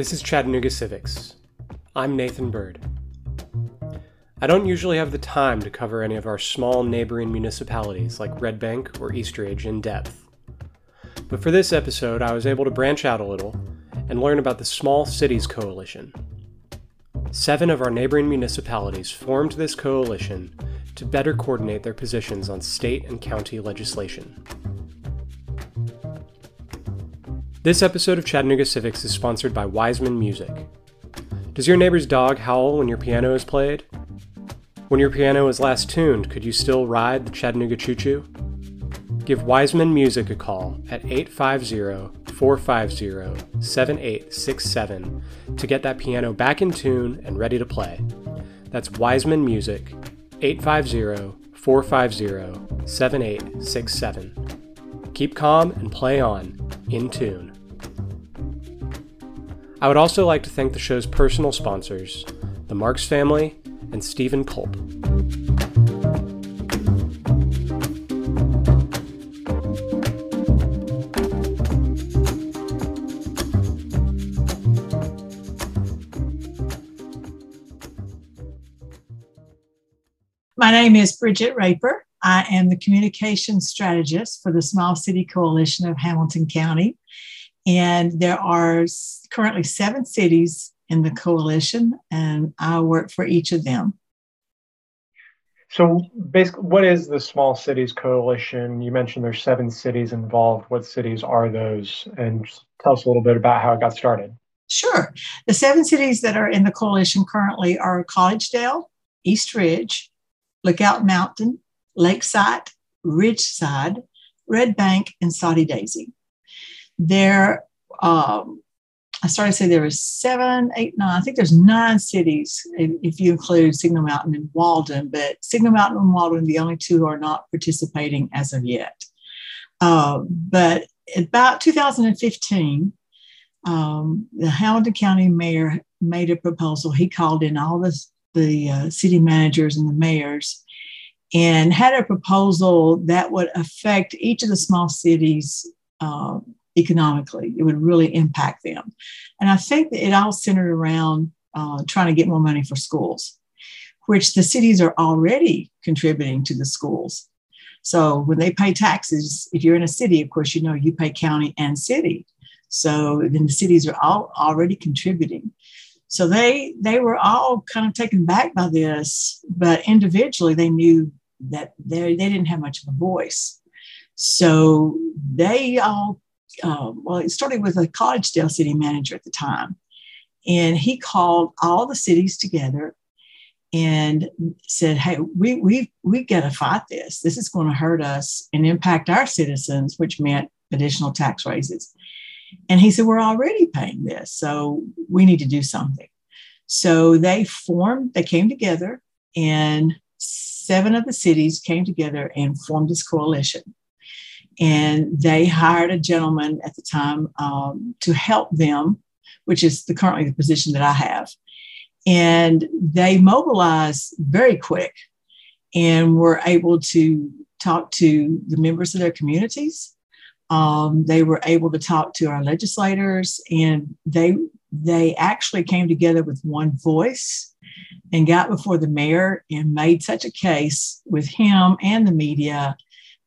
This is Chattanooga Civics. I'm Nathan Bird. I don't usually have the time to cover any of our small neighboring municipalities like Red Bank or East Ridge in depth. But for this episode, I was able to branch out a little and learn about the Small Cities Coalition. Seven of our neighboring municipalities formed this coalition to better coordinate their positions on state and county legislation. This episode of Chattanooga Civics is sponsored by Weissmann Music. Does your neighbor's dog howl when your piano is played? When your piano is last tuned, could you still ride the Chattanooga Choo Choo? Give Weissmann Music a call at 850 450 7867 to get that piano back in tune and ready to play. That's Weissmann Music, 850 450 7867. Keep calm and play on, in tune. I would also like to thank the show's personal sponsors, the Marks family and Stephen Culp. My name is Bridgett Raper. I am the communications strategist for the Small City Coalition of Hamilton County. And there are currently seven cities in the coalition, and I work for each of them. So, basically, what is the Small Cities Coalition? You mentioned there's seven cities involved. What cities are those? And tell us a little bit about how it got started. Sure. The seven cities that are in the coalition currently are Collegedale, East Ridge, Lookout Mountain, Lakeside, Ridgeside, Red Bank, and Soddy Daisy there um, I started to say there were seven, eight, nine. I think there's nine cities if, you include Signal Mountain and Walden, but Signal Mountain and Walden, the only two who are not participating as of yet. Uh, but about 2015, um, the Hamilton County mayor made a proposal. He called in all the, the uh, city managers and the mayors and had a proposal that would affect each of the small cities um, economically. It would really impact them. And I think that it all centered around uh, trying to get more money for schools, which the cities are already contributing to the schools. So when they pay taxes, if you're in a city, of course, you know you pay county and city. So then the cities are all already contributing. So they they were all kind of taken back by this, but individually they knew that they, they didn't have much of a voice. So they all um, well, it started with a Collegedale city manager at the time. And he called all the cities together and said, Hey, we, we, we got to fight this. This is going to hurt us and impact our citizens, which meant additional tax raises. And he said, We're already paying this. So we need to do something. So they formed, they came together, and seven of the cities came together and formed this coalition and they hired a gentleman at the time um, to help them, which is the currently the position that I have. And they mobilized very quick and were able to talk to the members of their communities. Um, they were able to talk to our legislators, and they they actually came together with one voice and got before the mayor and made such a case with him and the media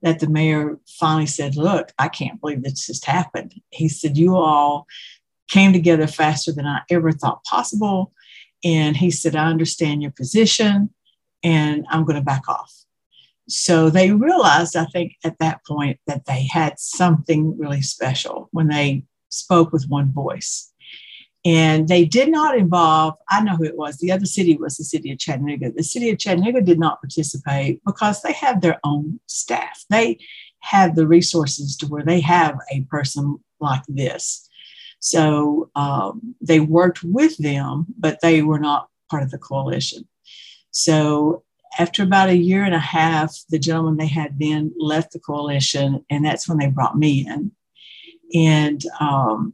that the mayor finally said, Look, I can't believe this just happened. He said, You all came together faster than I ever thought possible. And he said, I understand your position and I'm going to back off. So they realized, I think, at that point that they had something really special when they spoke with one voice. And they did not involve, I know who it was. The other city was the city of Chattanooga. The city of Chattanooga did not participate because they have their own staff. They have the resources to where they have a person like this. So um, they worked with them, but they were not part of the coalition. So after about a year and a half, the gentleman they had then left the coalition, and that's when they brought me in. And um,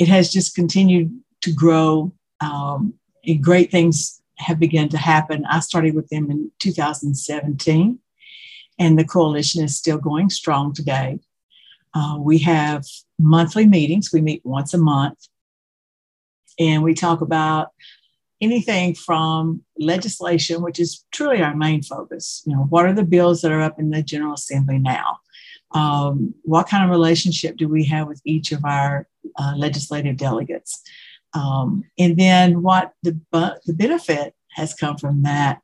it has just continued to grow. Um, great things have begun to happen. I started with them in 2017, and the coalition is still going strong today. Uh, we have monthly meetings. We meet once a month. And we talk about anything from legislation, which is truly our main focus. You know, what are the bills that are up in the General Assembly now? Um, what kind of relationship do we have with each of our uh, legislative delegates? Um, and then what the, the benefit has come from that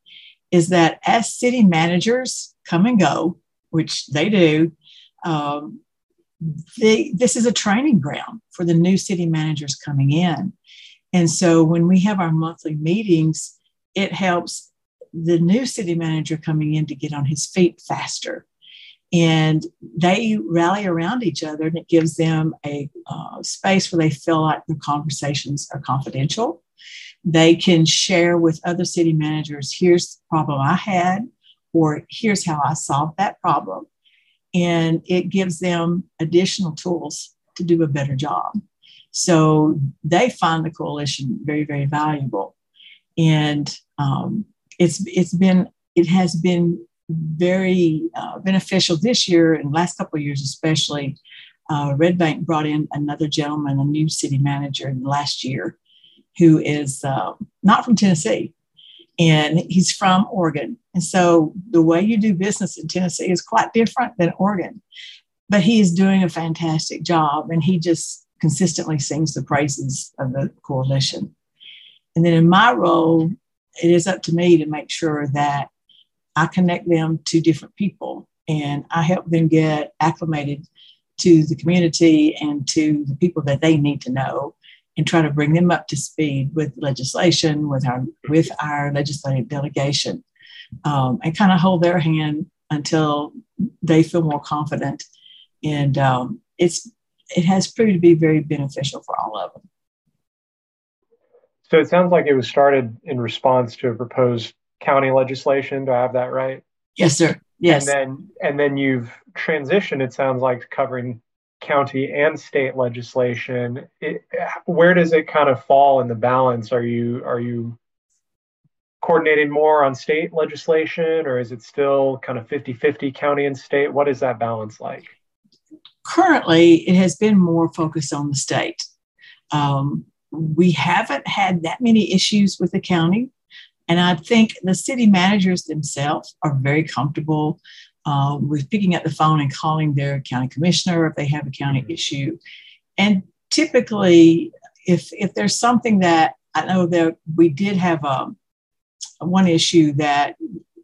is that as city managers come and go, which they do, um, they, this is a training ground for the new city managers coming in. And so when we have our monthly meetings, it helps the new city manager coming in to get on his feet faster. And they rally around each other, and it gives them a uh, space where they feel like the conversations are confidential. They can share with other city managers here's the problem I had, or here's how I solved that problem. And it gives them additional tools to do a better job. So they find the coalition very, very valuable. And um, it's, it's been, it has been very uh, beneficial this year and last couple of years, especially. Uh, Red Bank brought in another gentleman, a new city manager last year, who is uh, not from Tennessee and he's from Oregon. And so the way you do business in Tennessee is quite different than Oregon. But he is doing a fantastic job and he just consistently sings the praises of the coalition. And then in my role, it is up to me to make sure that I connect them to different people and I help them get acclimated to the community and to the people that they need to know and try to bring them up to speed with legislation, with our with our legislative delegation, um, and kind of hold their hand until they feel more confident. And um, it's it has proved to be very beneficial for all of them. So it sounds like it was started in response to a proposed county legislation. Do I have that right? Yes, sir. Yes. And then and then you've transitioned. It sounds like covering county and state legislation. It, where does it kind of fall in the balance? Are you are you coordinating more on state legislation or is it still kind of 50-50 county and state? What is that balance like? currently it has been more focused on the state. Um, we haven't had that many issues with the county. And I think the city managers themselves are very comfortable uh, with picking up the phone and calling their county commissioner if they have a county mm-hmm. issue. And typically, if, if there's something that I know that we did have um, one issue that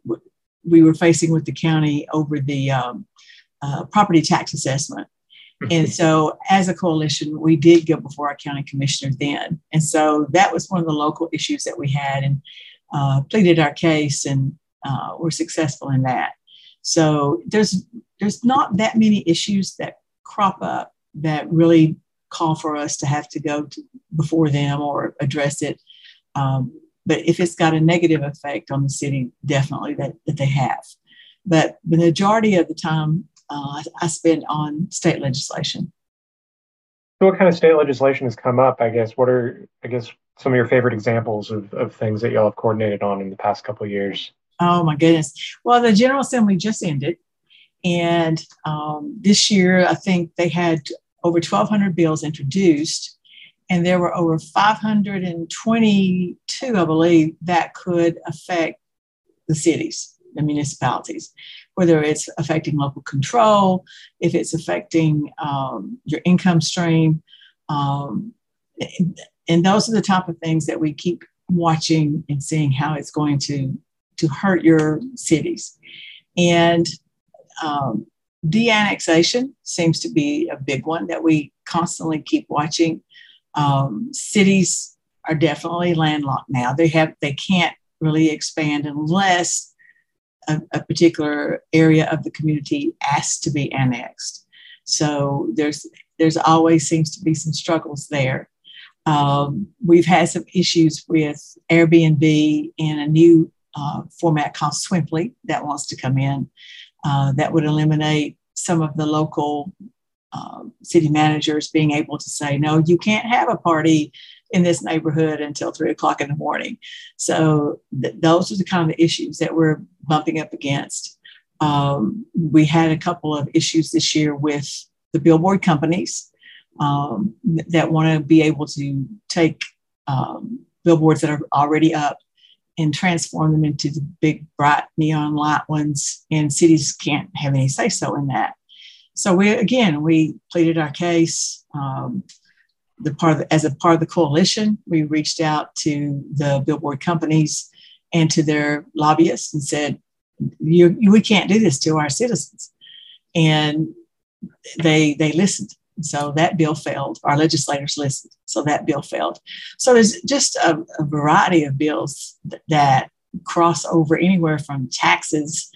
w- we were facing with the county over the um, uh, property tax assessment and so, as a coalition, we did go before our county commissioner then. And so, that was one of the local issues that we had and uh, pleaded our case and uh, were successful in that. So, there's, there's not that many issues that crop up that really call for us to have to go to before them or address it. Um, but if it's got a negative effect on the city, definitely that, that they have. But the majority of the time, uh, I spend on state legislation. So what kind of state legislation has come up? I guess what are I guess some of your favorite examples of, of things that y'all have coordinated on in the past couple of years? Oh my goodness! Well, the General Assembly just ended, and um, this year I think they had over 1,200 bills introduced, and there were over 522, I believe, that could affect the cities, the municipalities whether it's affecting local control, if it's affecting um, your income stream. Um, and those are the type of things that we keep watching and seeing how it's going to, to hurt your cities. And um, de-annexation seems to be a big one that we constantly keep watching. Um, cities are definitely landlocked now. They have they can't really expand unless a, a particular area of the community asked to be annexed. So there's there's always seems to be some struggles there. Um, we've had some issues with Airbnb and a new uh, format called Swimply that wants to come in uh, that would eliminate some of the local uh, city managers being able to say, no, you can't have a party in this neighborhood until three o'clock in the morning. So th- those are the kind of issues that we're bumping up against. Um, we had a couple of issues this year with the billboard companies um, that want to be able to take um, billboards that are already up and transform them into the big bright neon light ones and cities can't have any say so in that so we again we pleaded our case um, the part the, as a part of the coalition we reached out to the billboard companies and to their lobbyists and said you, you, we can't do this to our citizens and they they listened so that bill failed. Our legislators listened. So that bill failed. So there's just a, a variety of bills th- that cross over anywhere from taxes,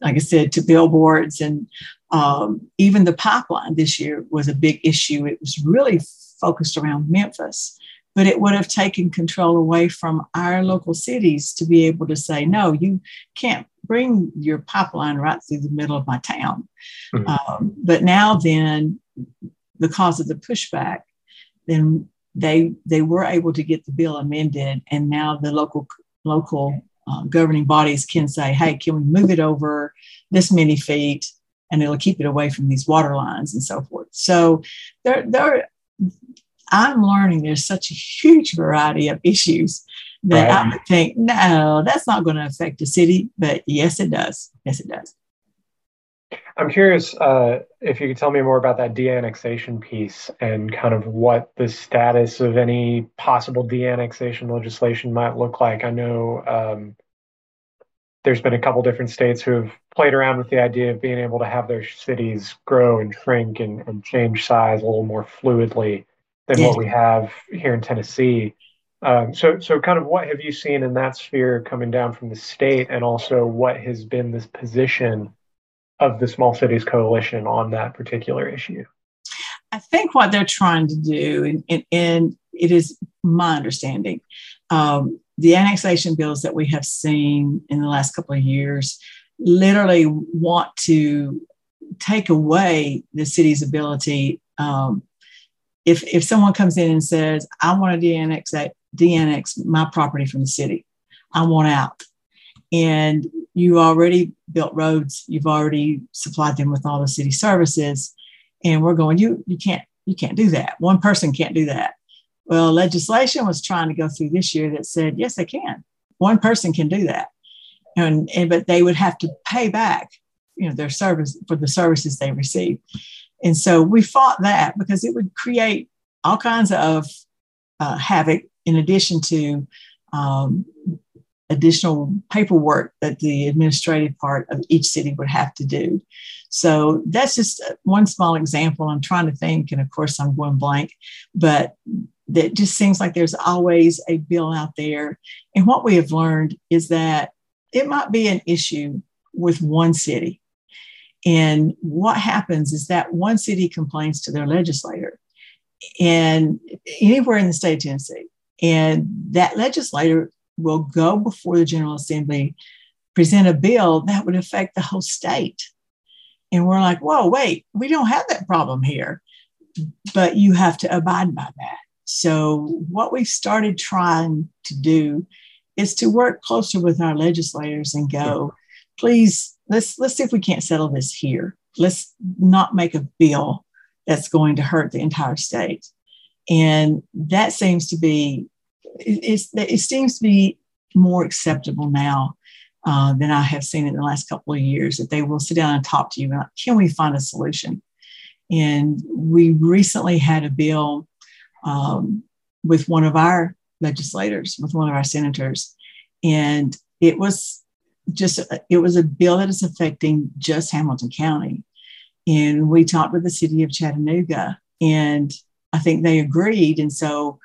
like I said, to billboards. And um, even the pipeline this year was a big issue. It was really focused around Memphis, but it would have taken control away from our local cities to be able to say, no, you can't bring your pipeline right through the middle of my town. Mm-hmm. Um, but now then, because of the pushback, then they they were able to get the bill amended, and now the local local uh, governing bodies can say, "Hey, can we move it over this many feet?" And it'll keep it away from these water lines and so forth. So there, there, I'm learning there's such a huge variety of issues that right. I would think, no, that's not going to affect the city. But yes, it does. Yes, it does. I'm curious uh, if you could tell me more about that de-annexation piece and kind of what the status of any possible de-annexation legislation might look like. I know um, there's been a couple different states who have played around with the idea of being able to have their cities grow and shrink and, and change size a little more fluidly than what we have here in Tennessee. Um, so, so kind of what have you seen in that sphere coming down from the state, and also what has been this position of the Small Cities Coalition on that particular issue? I think what they're trying to do, and, and, and it is my understanding, um, the annexation bills that we have seen in the last couple of years literally want to take away the city's ability. Um, if, if someone comes in and says, I want to de-annex, de-annex my property from the city, I want out. And you already built roads, you've already supplied them with all the city services, and we're going, you you can't you can't do that. One person can't do that. Well, legislation was trying to go through this year that said yes, they can. One person can do that, and, and but they would have to pay back, you know, their service for the services they received. And so we fought that because it would create all kinds of uh, havoc in addition to um, additional paperwork that the administrative part of each city would have to do. So that's just one small example. I'm trying to think, and of course, I'm going blank, but that just seems like there's always a bill out there. And what we have learned is that it might be an issue with one city. And what happens is that one city complains to their legislator, and anywhere in the state of Tennessee, and that legislator will go before the General Assembly, present a bill that would affect the whole state. And we're like, whoa, wait, we don't have that problem here. But you have to abide by that. So, what we've started trying to do is to work closer with our legislators and go, please, let's, let's see if we can't settle this here. Let's not make a bill that's going to hurt the entire state. And that seems to be it, it seems to be more acceptable now uh, than I have seen in the last couple of years that they will sit down and talk to you about can we find a solution? And we recently had a bill um, with one of our legislators, with one of our senators, and it was just it was a bill that is affecting just Hamilton County. And we talked with the city of Chattanooga, and I think they agreed. And so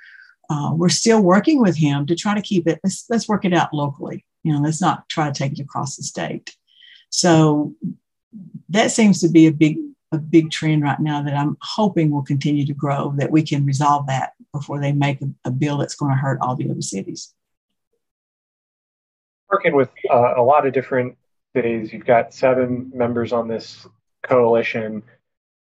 uh, we're still working with him to try to keep it. Let's, let's work it out locally. You know, let's not try to take it across the state. So that seems to be a big a big trend right now that I'm hoping will continue to grow. That we can resolve that before they make a, a bill that's going to hurt all the other cities. Working with uh, a lot of different cities, you've got seven members on this coalition.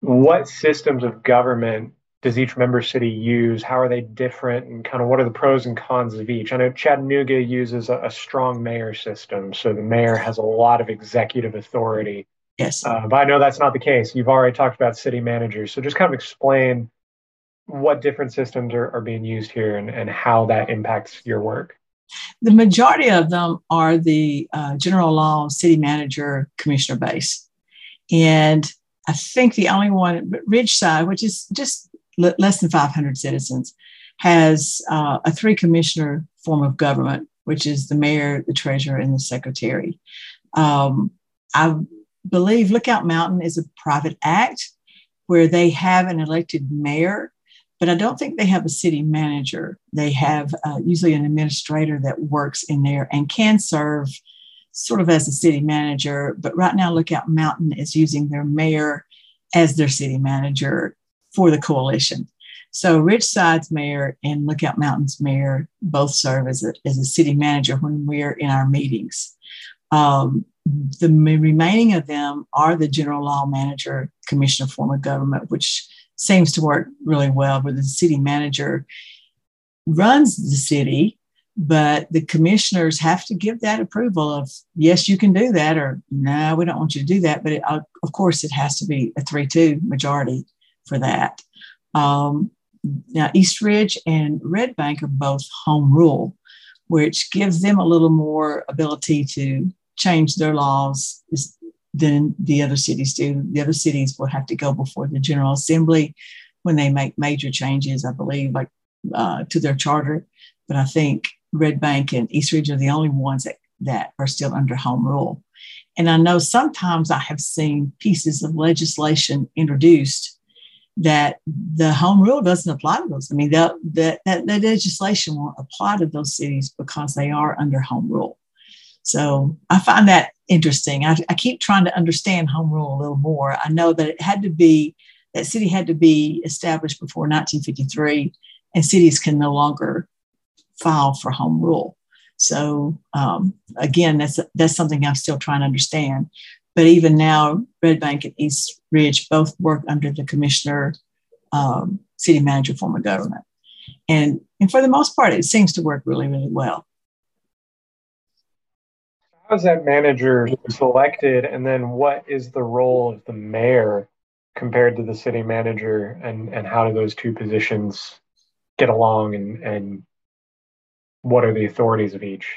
What systems of government does each member city use? How are they different? And kind of what are the pros and cons of each? I know Chattanooga uses a, a strong mayor system, so the mayor has a lot of executive authority. Yes. Uh, but I know that's not the case. You've already talked about city managers. So just kind of explain what different systems are, are being used here and, and how that impacts your work? The majority of them are the uh, general law city manager commissioner base. And I think the only one, Ridgeside, which is just l- less than 500 citizens, has uh, a three commissioner form of government, which is the mayor, the treasurer, and the secretary. Um, I believe Lookout Mountain is a private act where they have an elected mayor, but I don't think they have a city manager. They have uh, usually an administrator that works in there and can serve sort of as a city manager. But right now, Lookout Mountain is using their mayor as their city manager for the coalition. So Ridgeside's mayor and Lookout Mountain's mayor both serve as a, as a city manager when we're in our meetings. Um, the remaining of them are the general law manager, commissioner form of government, which seems to work really well, where the city manager runs the city, but the commissioners have to give that approval of yes, you can do that, or no, we don't want you to do that. But it, uh, of course, it has to be a three-two majority for that. Um, now, East Ridge and Red Bank are both home rule, which gives them a little more ability to change their laws than the other cities do. The other cities will have to go before the General Assembly when they make major changes, I believe, like uh, to their charter. But I think Red Bank and East Ridge are the only ones that, that are still under home rule. And I know sometimes I have seen pieces of legislation introduced that the home rule doesn't apply to those. I mean, that, that, that, that legislation won't apply to those cities because they are under home rule. So I find that interesting. I, I, keep trying to understand home rule a little more. I know that it had to be, that city had to be established before 1953, and cities can no longer file for home rule. So um, again, that's that's something I'm still trying to understand. But even now, Red Bank and East Ridge both work under the commissioner, um, city manager form of government, and and for the most part, it seems to work really really well. How's that manager selected, and then what is the role of the mayor compared to the city manager, and and how do those two positions get along, and and what are the authorities of each?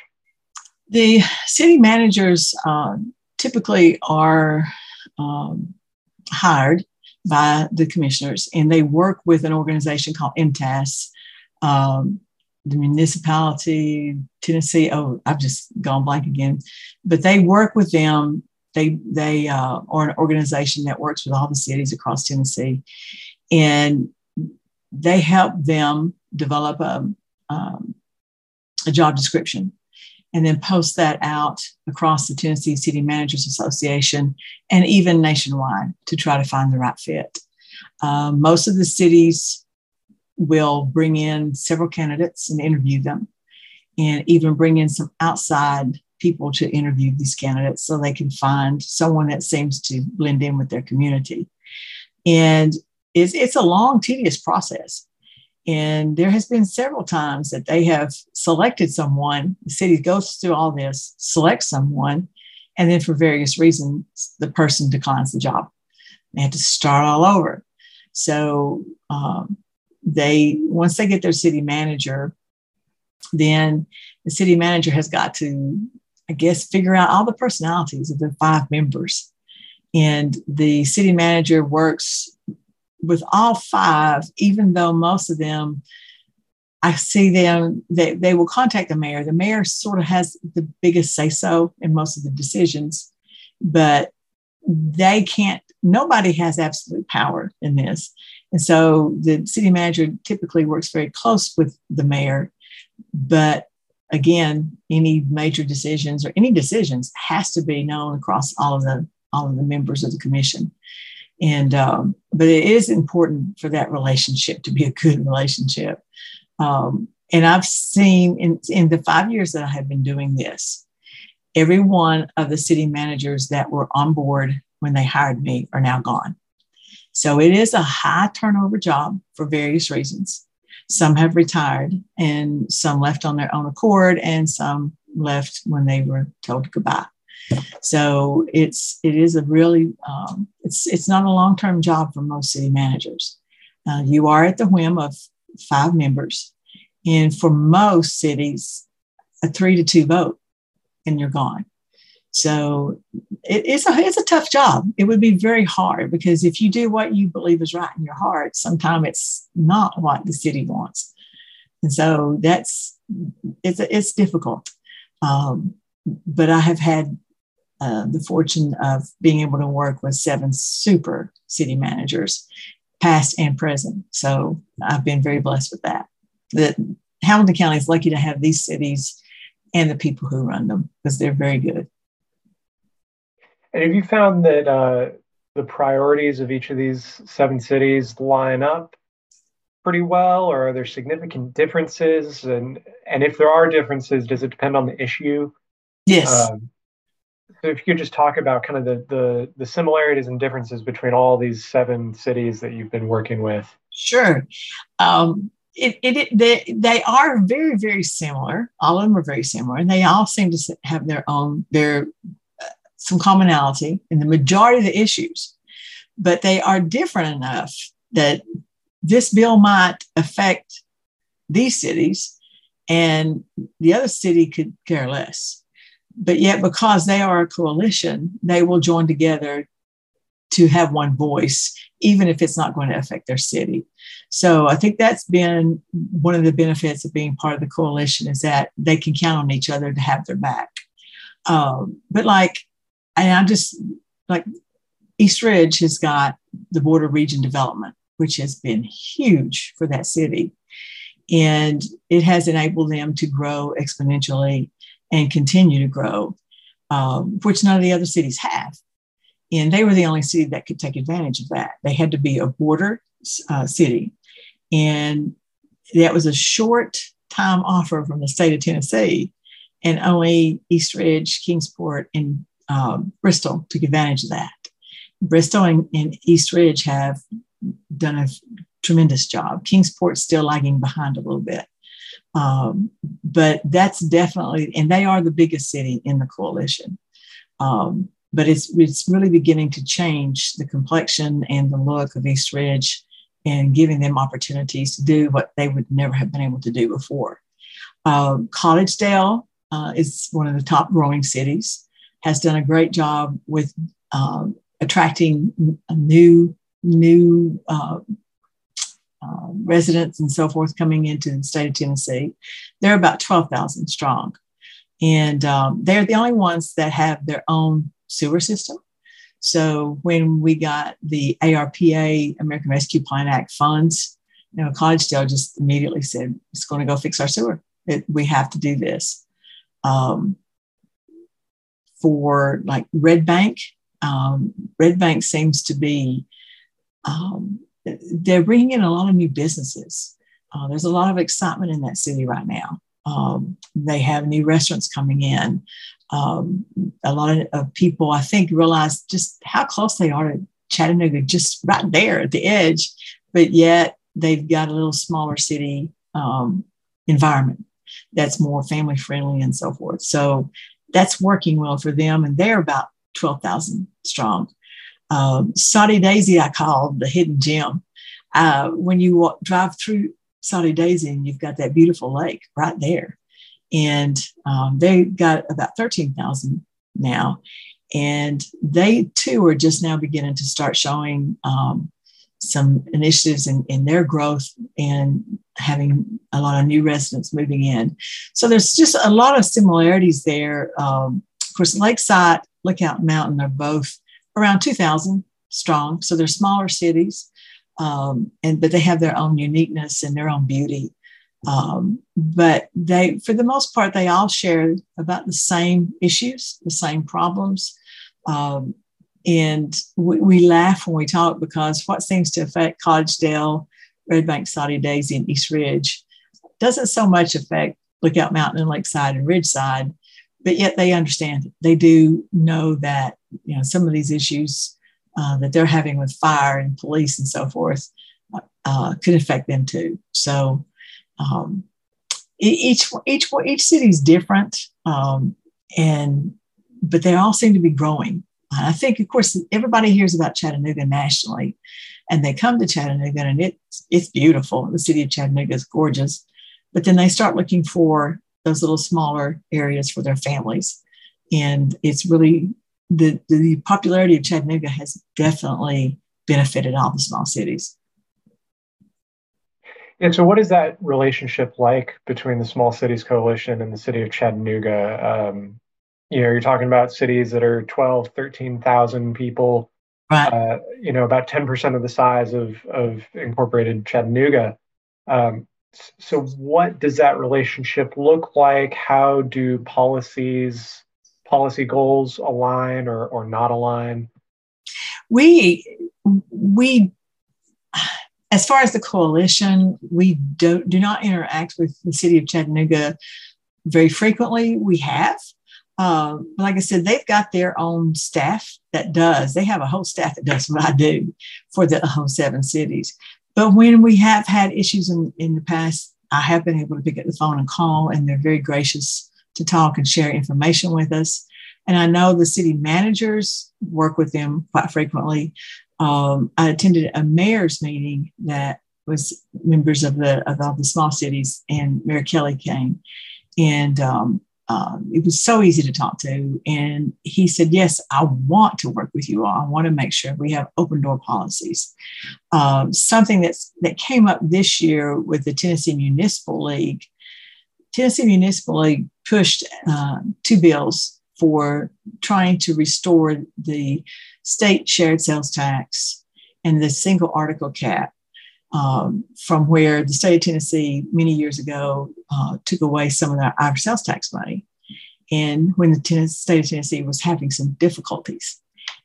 The city managers uh, typically are um, hired by the commissioners, and they work with an organization called MTAS. Um, the municipality, Tennessee. Oh, I've just gone blank again. But they work with them. They they uh, are an organization that works with all the cities across Tennessee, and they help them develop a um, a job description and then post that out across the Tennessee City Managers Association and even nationwide to try to find the right fit. Uh, most of the cities will bring in several candidates and interview them, and even bring in some outside people to interview these candidates so they can find someone that seems to blend in with their community. And it's, it's a long, tedious process. And there has been several times that they have selected someone, the city goes through all this, selects someone, and then for various reasons, the person declines the job. They have to start all over. So um, they once they get their city manager, then the city manager has got to, I guess, figure out all the personalities of the five members. And the city manager works with all five, even though most of them, I see them, they, they will contact the mayor. The mayor sort of has the biggest say so in most of the decisions, but they can't, nobody has absolute power in this. And so the city manager typically works very close with the mayor. But again, any major decisions or any decisions has to be known across all of the all of the members of the commission. And um, but it is important for that relationship to be a good relationship. Um, and I've seen in, in the five years that I have been doing this, every one of the city managers that were on board when they hired me are now gone. So it is a high turnover job for various reasons. Some have retired and some left on their own accord and some left when they were told goodbye. So it's it is a really um, it's it's not a long term job for most city managers. Uh, you are at the whim of five members. And for most cities, a three to two vote, and you're gone. So it, it's, a, it's a tough job. It would be very hard because if you do what you believe is right in your heart, sometimes it's not what the city wants. And so that's, it's, it's difficult. Um, but I have had uh, the fortune of being able to work with seven super city managers, past and present. So I've been very blessed with that. That Hamilton County is lucky to have these cities and the people who run them because they're very good. And have you found that uh, the priorities of each of these seven cities line up pretty well, or are there significant differences? And and if there are differences, does it depend on the issue? Yes. Um, so if you could just talk about kind of the, the the similarities and differences between all these seven cities that you've been working with. Sure. Um, it, it, it, they, they are very very similar all of them are very similar and they all seem to have their own their some commonality in the majority of the issues but they are different enough that this bill might affect these cities and the other city could care less but yet because they are a coalition they will join together to have one voice even if it's not going to affect their city so I think that's been one of the benefits of being part of the coalition is that they can count on each other to have their back. Um, but like, and I'm just like East Ridge has got the border Region Development, which has been huge for that city. And it has enabled them to grow exponentially and continue to grow, um, which none of the other cities have. And they were the only city that could take advantage of that. They had to be a border uh, city. And that was a short time offer from the state of Tennessee. And only East Ridge, Kingsport, and um, Bristol took advantage of that. Bristol and, and East Ridge have done a tremendous job. Kingsport's still lagging behind a little bit. Um, but that's definitely, and they are the biggest city in the coalition. Um, but it's, it's really beginning to change the complexion and the look of East Ridge and giving them opportunities to do what they would never have been able to do before. Um, Collegedale uh, is one of the top growing cities, has done a great job with um, attracting new new uh, uh, residents and so forth coming into the state of Tennessee. They're about 12,000 strong. And um, they're the only ones that have their own sewer system. So when we got the ARPA, American Rescue Plan Act funds, you know, Collegedale just immediately said, it's going to go fix our sewer. It, we have to do this. Um, for like Red Bank, um, Red Bank seems to be, um, they're bringing in a lot of new businesses. Uh, there's a lot of excitement in that city right now. Um, they have new restaurants coming in um, a lot of, of, people, I think, realize just how close they are to Chattanooga, just right there at the edge, but yet they've got a little smaller city um, environment that's more family friendly and so forth. So that's working well for them, and they're about 12,000 strong. Um, Soddy Daisy, I call the hidden gem. Uh, when you walk, drive through Soddy Daisy, and you've got that beautiful lake right there and um, they got about 13,000 now. And they too are just now beginning to start showing um, some initiatives in, in their growth and having a lot of new residents moving in. So there's just a lot of similarities there. Um, of course, Lakeside, Lookout Mountain are both around 2,000 strong. So they're smaller cities, um, and but they have their own uniqueness and their own beauty. Um, but they, for the most part, they all share about the same issues, the same problems. Um, and we, we, laugh when we talk because what seems to affect Collegedale, Red Bank, Soddy Daisy, and East Ridge doesn't so much affect Lookout Mountain and Lakeside and Ridgeside, but yet they understand. They do know that you know some of these issues uh, that they're having with fire and police and so forth uh, could affect them too. So um, each each each city is different, um, and but they all seem to be growing. I think, of course, everybody hears about Chattanooga nationally, and they come to Chattanooga and it's it's beautiful. The city of Chattanooga is gorgeous, but then they start looking for those little smaller areas for their families, and it's really the the popularity of Chattanooga has definitely benefited all the small cities. And so, what is that relationship like between the Small Cities Coalition and the city of Chattanooga? Um, you know, you're talking about cities that are 12, 13,000 people, right. uh, you know, about 10% of the size of, of incorporated Chattanooga. Um, so, what does that relationship look like? How do policies, policy goals align or, or not align? We, we as far as the coalition, we don't do not interact with the city of Chattanooga very frequently. We have. Um, like I said, they've got their own staff that does. They have a whole staff that does what I do for the whole seven cities. But when we have had issues in, in the past, I have been able to pick up the phone and call, and they're very gracious to talk and share information with us. And I know the city managers work with them quite frequently um, I attended a mayor's meeting that was members of the of all the small cities, and Mayor Kelly came, and um, um, it was so easy to talk to. And he said, "Yes, I want to work with you all. I want to make sure we have open door policies." Um, something that's that came up this year with the Tennessee Municipal League. Tennessee Municipal League pushed uh, two bills for trying to restore the state shared sales tax and the single article cap um, from where the state of Tennessee many years ago uh, took away some of our, our sales tax money. And when the Tennessee, state of Tennessee was having some difficulties.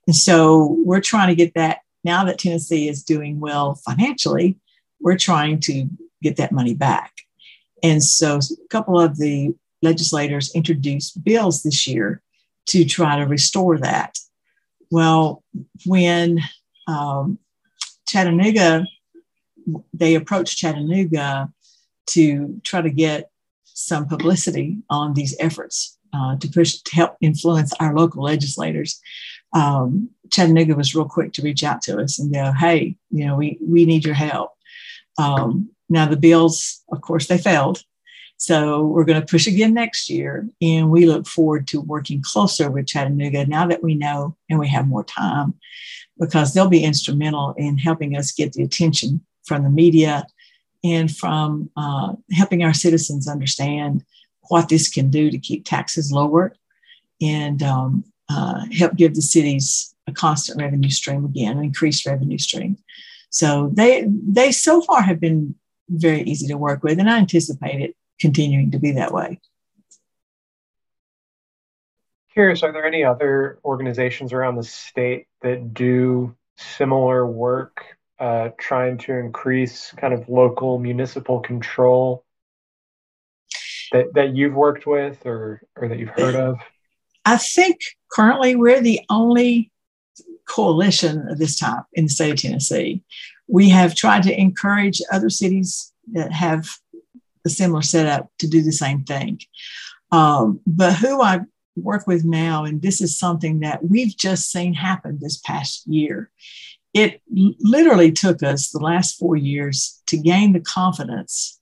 And so we're trying to get that now that Tennessee is doing well financially, we're trying to get that money back. And so a couple of the legislators introduced bills this year to try to restore that. Well, when um, Chattanooga, they approached Chattanooga to try to get some publicity on these efforts uh, to push to help influence our local legislators. Um, Chattanooga was real quick to reach out to us and go, "Hey, you know, we we need your help." Um, now the bills, of course, they failed, so we're going to push again next year. And we look forward to working closer with Chattanooga now that we know and we have more time because they'll be instrumental in helping us get the attention from the media and from uh, helping our citizens understand what this can do to keep taxes lower and um, uh, help give the cities a constant revenue stream again, an increased revenue stream. So they they so far have been very easy to work with, and I anticipate it continuing to be that way. Curious, are there any other organizations around the state that do similar work, uh, trying to increase kind of local municipal control that, that you've worked with or, or that you've heard of? I think currently we're the only coalition of this type in the state of Tennessee. We have tried to encourage other cities that have a similar setup to do the same thing. Um, but who I work with now, and this is something that we've just seen happen this past year. It literally took us the last four years to gain the confidence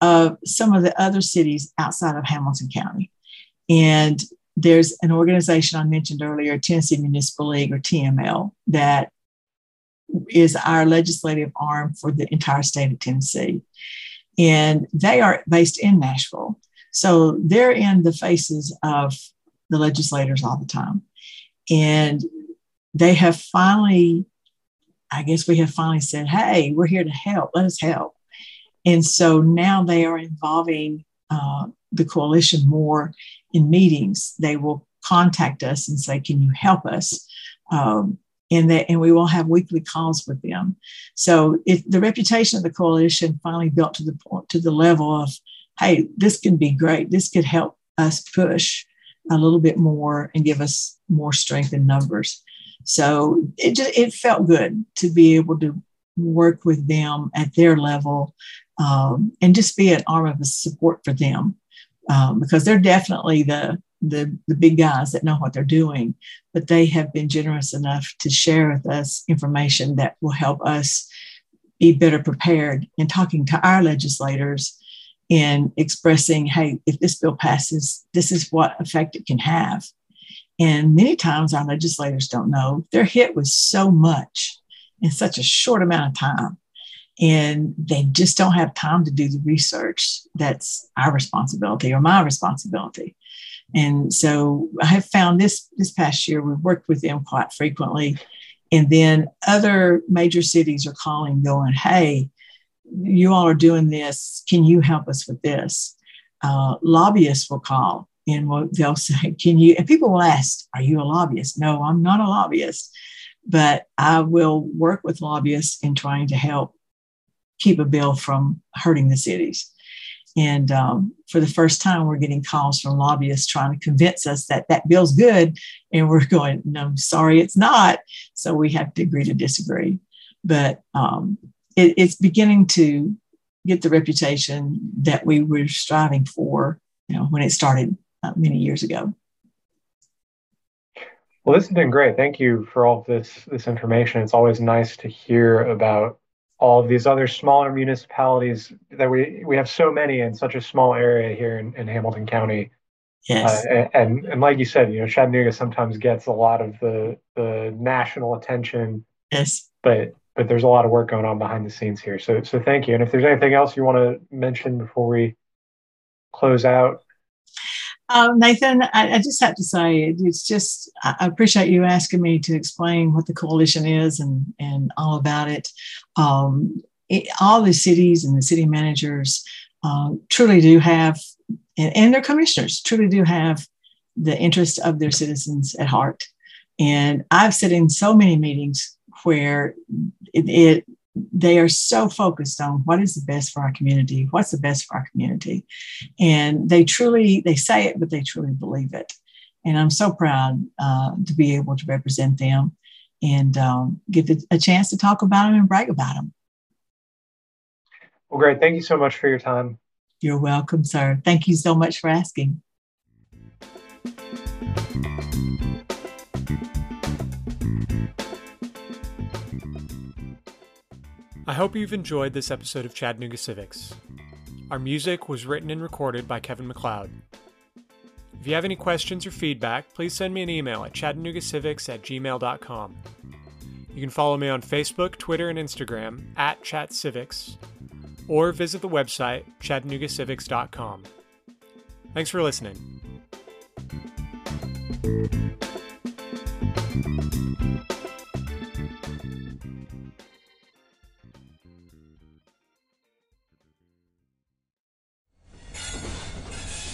of some of the other cities outside of Hamilton County. And there's an organization I mentioned earlier, Tennessee Municipal League or TML, that is our legislative arm for the entire state of Tennessee and they are based in Nashville. So they're in the faces of the legislators all the time. And they have finally, I guess we have finally said, hey, we're here to help. Let us help. And so now they are involving uh, the coalition more in meetings. They will contact us and say, can you help us? Um, and that and we will have weekly calls with them. So it, the reputation of the coalition finally built to the point to the level of, hey, this can be great. This could help us push a little bit more and give us more strength in numbers. So it just it felt good to be able to work with them at their level um, and just be an arm of support for them um, because they're definitely the the, the big guys that know what they're doing, but they have been generous enough to share with us information that will help us be better prepared in talking to our legislators in expressing, hey, if this bill passes, this is what effect it can have. And many times our legislators don't know. They're hit with so much in such a short amount of time. And they just don't have time to do the research that's our responsibility or my responsibility. And so I have found this this past year, we've worked with them quite frequently. And then other major cities are calling, going, hey, you all are doing this. Can you help us with this? Uh, lobbyists will call and they'll say, Can you? And people will ask, Are you a lobbyist? No, I'm not a lobbyist, but I will work with lobbyists in trying to help keep a bill from hurting the cities. And um, for the first time, we're getting calls from lobbyists trying to convince us that that bill's good. And we're going, no, sorry, it's not. So we have to agree to disagree. But um, it, it's beginning to get the reputation that we were striving for you know, when it started uh, many years ago. Well, this has been great. Thank you for all of this this information. It's always nice to hear about all of these other smaller municipalities that we we have so many in such a small area here in, in Hamilton County. Yes. Uh, and and like you said, you know, Chattanooga sometimes gets a lot of the the national attention. Yes. But but there's a lot of work going on behind the scenes here. So so thank you. And if there's anything else you want to mention before we close out, um, Nathan, I, I, just have to say, it's just, I appreciate you asking me to explain what the coalition is and, and all about it. Um, it all the cities and the city managers uh, truly do have, and, and their commissioners truly do have the interest of their citizens at heart. And I've sat in so many meetings where it, it they are so focused on what is the best for our community what's the best for our community. And they truly they say it but they truly believe it. And i'm so proud uh, to be able to represent them and um, get a chance to talk about them and brag about them well great. Thank you so much for your time. You're welcome sir. Thank you so much for asking I hope you've enjoyed this episode of Chattanooga Civics. Our music was written and recorded by Kevin MacLeod. If you have any questions or feedback, please send me an email at chattanoogacivics at gmail.com. You can follow me on Facebook, Twitter, and Instagram at ChatCivics, or visit the website chattanoogacivics.com. Thanks for listening.